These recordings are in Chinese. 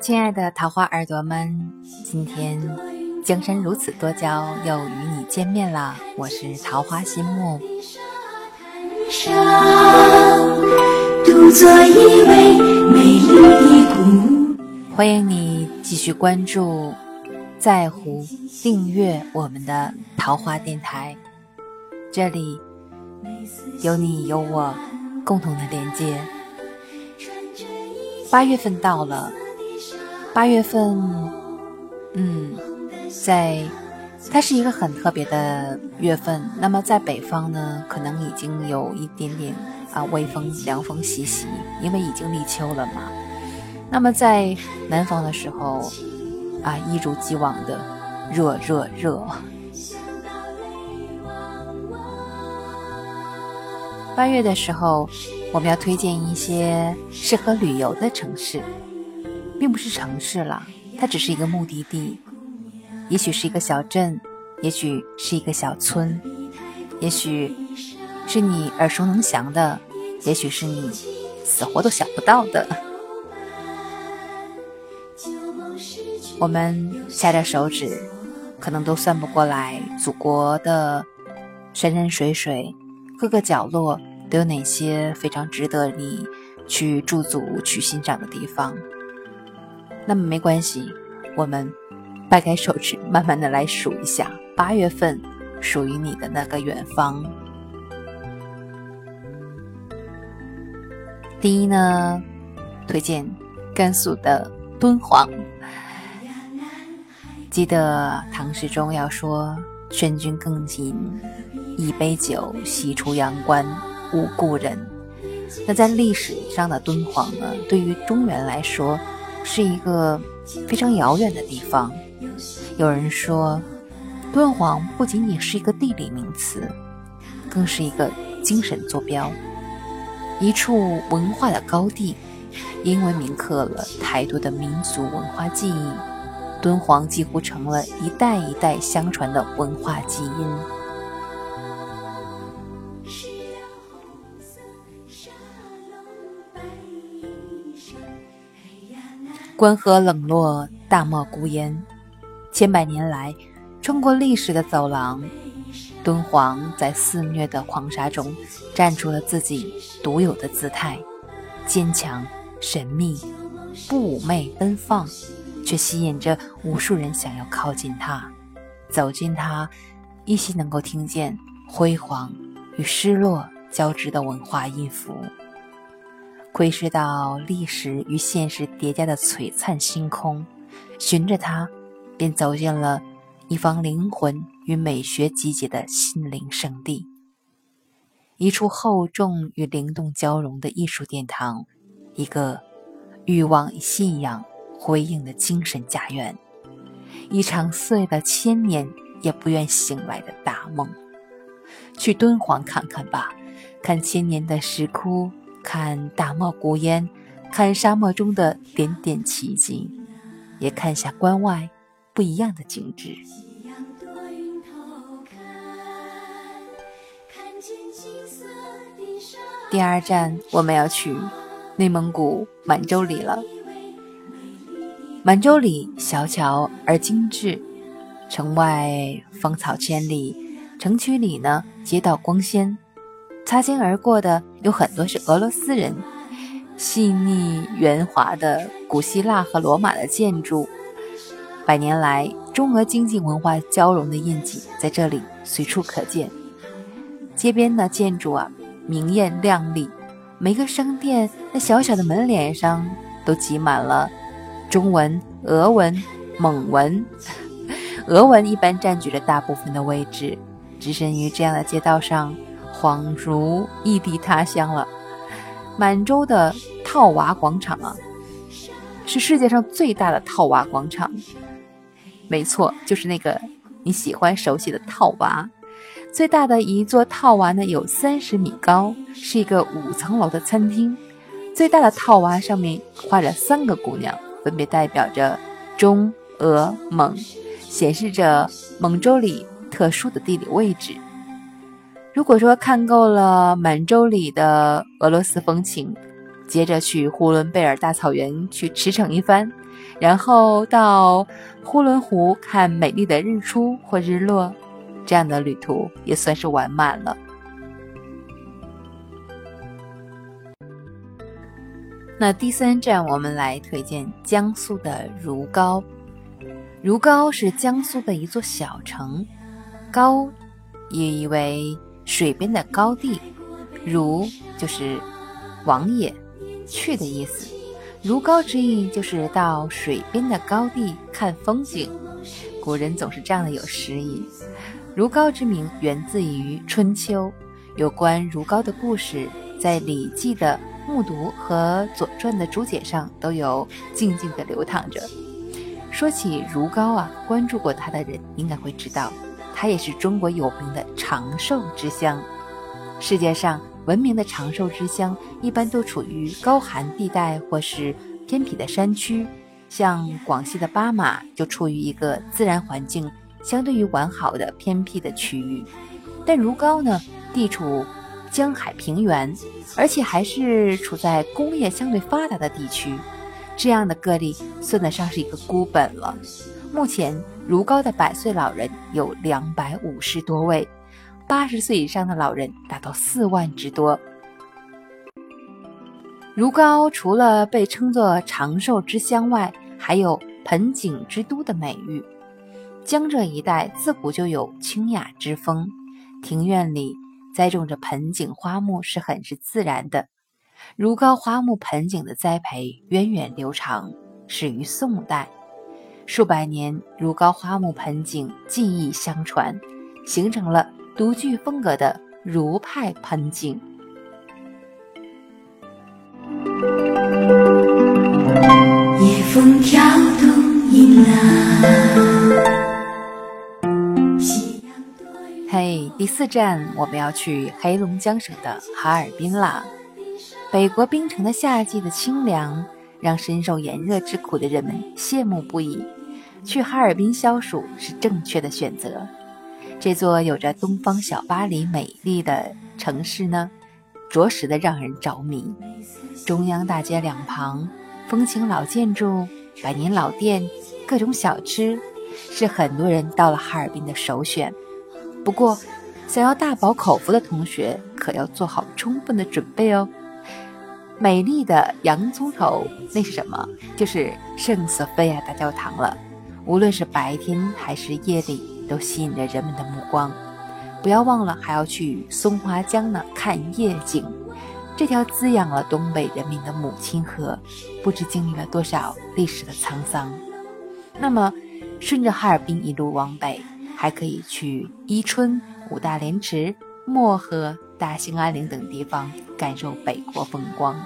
亲爱的桃花耳朵们，今天江山如此多娇，又与你见面了。我是桃花心木，欢迎你继续关注、在乎、订阅我们的桃花电台。这里有你有我共同的连接。八月份到了。八月份，嗯，在它是一个很特别的月份。那么在北方呢，可能已经有一点点啊微风凉风习习，因为已经立秋了嘛。那么在南方的时候啊，一如既往的热热热。八月的时候，我们要推荐一些适合旅游的城市。并不是城市了，它只是一个目的地，也许是一个小镇，也许是一个小村，也许是你耳熟能详的，也许是你死活都想不到的。我们下着手指，可能都算不过来，祖国的山山水水，各个角落都有哪些非常值得你去驻足、去欣赏的地方。那么没关系，我们掰开手指，慢慢的来数一下八月份属于你的那个远方。第一呢，推荐甘肃的敦煌。记得唐诗中要说：“劝君更尽一杯酒，西出阳关无故人。”那在历史上的敦煌呢，对于中原来说。是一个非常遥远的地方。有人说，敦煌不仅仅是一个地理名词，更是一个精神坐标，一处文化的高地。因为铭刻了太多的民族文化记忆，敦煌几乎成了一代一代相传的文化基因。关河冷落，大漠孤烟。千百年来，穿过历史的走廊，敦煌在肆虐的狂沙中站出了自己独有的姿态，坚强、神秘，不妩媚奔放，却吸引着无数人想要靠近它，走进它，依稀能够听见辉煌与失落交织的文化音符。窥视到历史与现实叠加的璀璨星空，循着它，便走进了一方灵魂与美学集结的心灵圣地，一处厚重与灵动交融的艺术殿堂，一个欲望与信仰辉映的精神家园，一场碎了千年也不愿醒来的大梦。去敦煌看看吧，看千年的石窟。看大漠孤烟，看沙漠中的点点奇迹，也看下关外不一样的景致。第二站，我们要去内蒙古满洲里了。满洲里小巧而精致，城外芳草千里，城区里呢街道光鲜。擦肩而过的有很多是俄罗斯人，细腻圆滑的古希腊和罗马的建筑，百年来中俄经济文化交融的印记在这里随处可见。街边的建筑啊，明艳亮丽，每个商店那小小的门脸上都挤满了中文、俄文、蒙文，俄文一般占据着大部分的位置。置身于这样的街道上。恍如异地他乡了。满洲的套娃广场啊，是世界上最大的套娃广场。没错，就是那个你喜欢熟悉的套娃。最大的一座套娃呢有三十米高，是一个五层楼的餐厅。最大的套娃上面画着三个姑娘，分别代表着中、俄、蒙，显示着蒙州里特殊的地理位置。如果说看够了满洲里的俄罗斯风情，接着去呼伦贝尔大草原去驰骋一番，然后到呼伦湖看美丽的日出或日落，这样的旅途也算是完满了。那第三站，我们来推荐江苏的如皋。如皋是江苏的一座小城，皋意译为水边的高地，如就是王爷。去的意思，如皋之意就是到水边的高地看风景。古人总是这样的有诗意。如皋之名源自于春秋，有关如皋的故事在《礼记》的《木渎》和《左传》的注解上都有静静的流淌着。说起如皋啊，关注过他的人应该会知道，它也是中国有名的长寿之乡。世界上。文明的长寿之乡一般都处于高寒地带或是偏僻的山区，像广西的巴马就处于一个自然环境相对于完好的偏僻的区域。但如皋呢，地处江海平原，而且还是处在工业相对发达的地区，这样的个例算得上是一个孤本了。目前，如皋的百岁老人有两百五十多位。八十岁以上的老人达到四万之多。如皋除了被称作长寿之乡外，还有盆景之都的美誉。江浙一带自古就有清雅之风，庭院里栽种着盆景花木是很是自然的。如皋花木盆景的栽培源远流长，始于宋代，数百年如皋花木盆景技艺相传，形成了。独具风格的儒派盆景。夜风挑动银浪。嘿，第四站我们要去黑龙江省的哈尔滨啦！北国冰城的夏季的清凉，让深受炎热之苦的人们羡慕不已。去哈尔滨消暑是正确的选择。这座有着“东方小巴黎”美丽的城市呢，着实的让人着迷。中央大街两旁，风情老建筑、百年老店、各种小吃，是很多人到了哈尔滨的首选。不过，想要大饱口福的同学，可要做好充分的准备哦。美丽的洋葱头，那是什么？就是圣索菲亚大教堂了。无论是白天还是夜里。都吸引着人们的目光，不要忘了还要去松花江呢看夜景。这条滋养了东北人民的母亲河，不知经历了多少历史的沧桑。那么，顺着哈尔滨一路往北，还可以去伊春、五大连池、漠河、大兴安岭等地方，感受北国风光。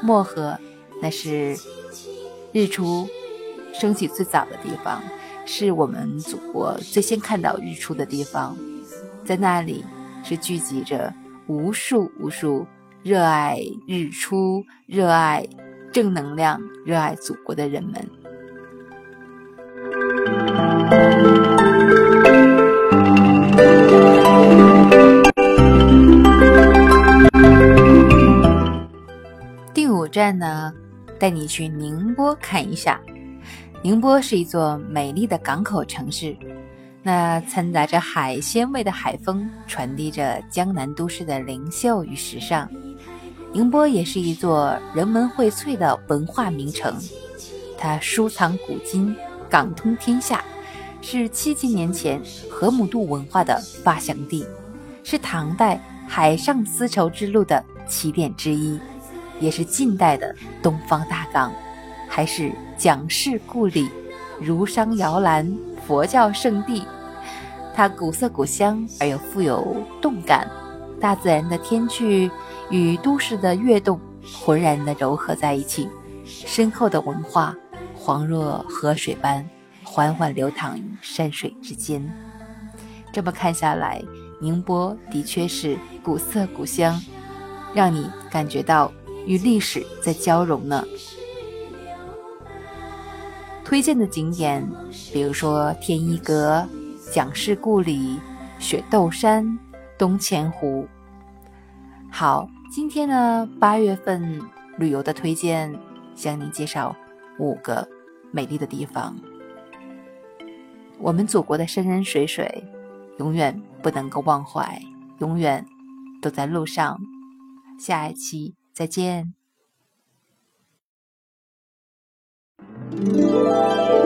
漠河那是日出升起最早的地方。是我们祖国最先看到日出的地方，在那里是聚集着无数无数热爱日出、热爱正能量、热爱祖国的人们。第五站呢，带你去宁波看一下。宁波是一座美丽的港口城市，那掺杂着海鲜味的海风，传递着江南都市的灵秀与时尚。宁波也是一座人文荟萃的文化名城，它书藏古今，港通天下，是七千年前河姆渡文化的发祥地，是唐代海上丝绸之路的起点之一，也是近代的东方大港。还是蒋氏故里、儒商摇篮、佛教圣地，它古色古香而又富有动感，大自然的天趣与都市的跃动浑然的糅合在一起，深厚的文化恍若河水般缓缓流淌于山水之间。这么看下来，宁波的确是古色古香，让你感觉到与历史在交融呢。推荐的景点，比如说天一阁、蒋氏故里、雪窦山、东钱湖。好，今天呢八月份旅游的推荐，向您介绍五个美丽的地方。我们祖国的山山水水，永远不能够忘怀，永远都在路上。下一期再见。うん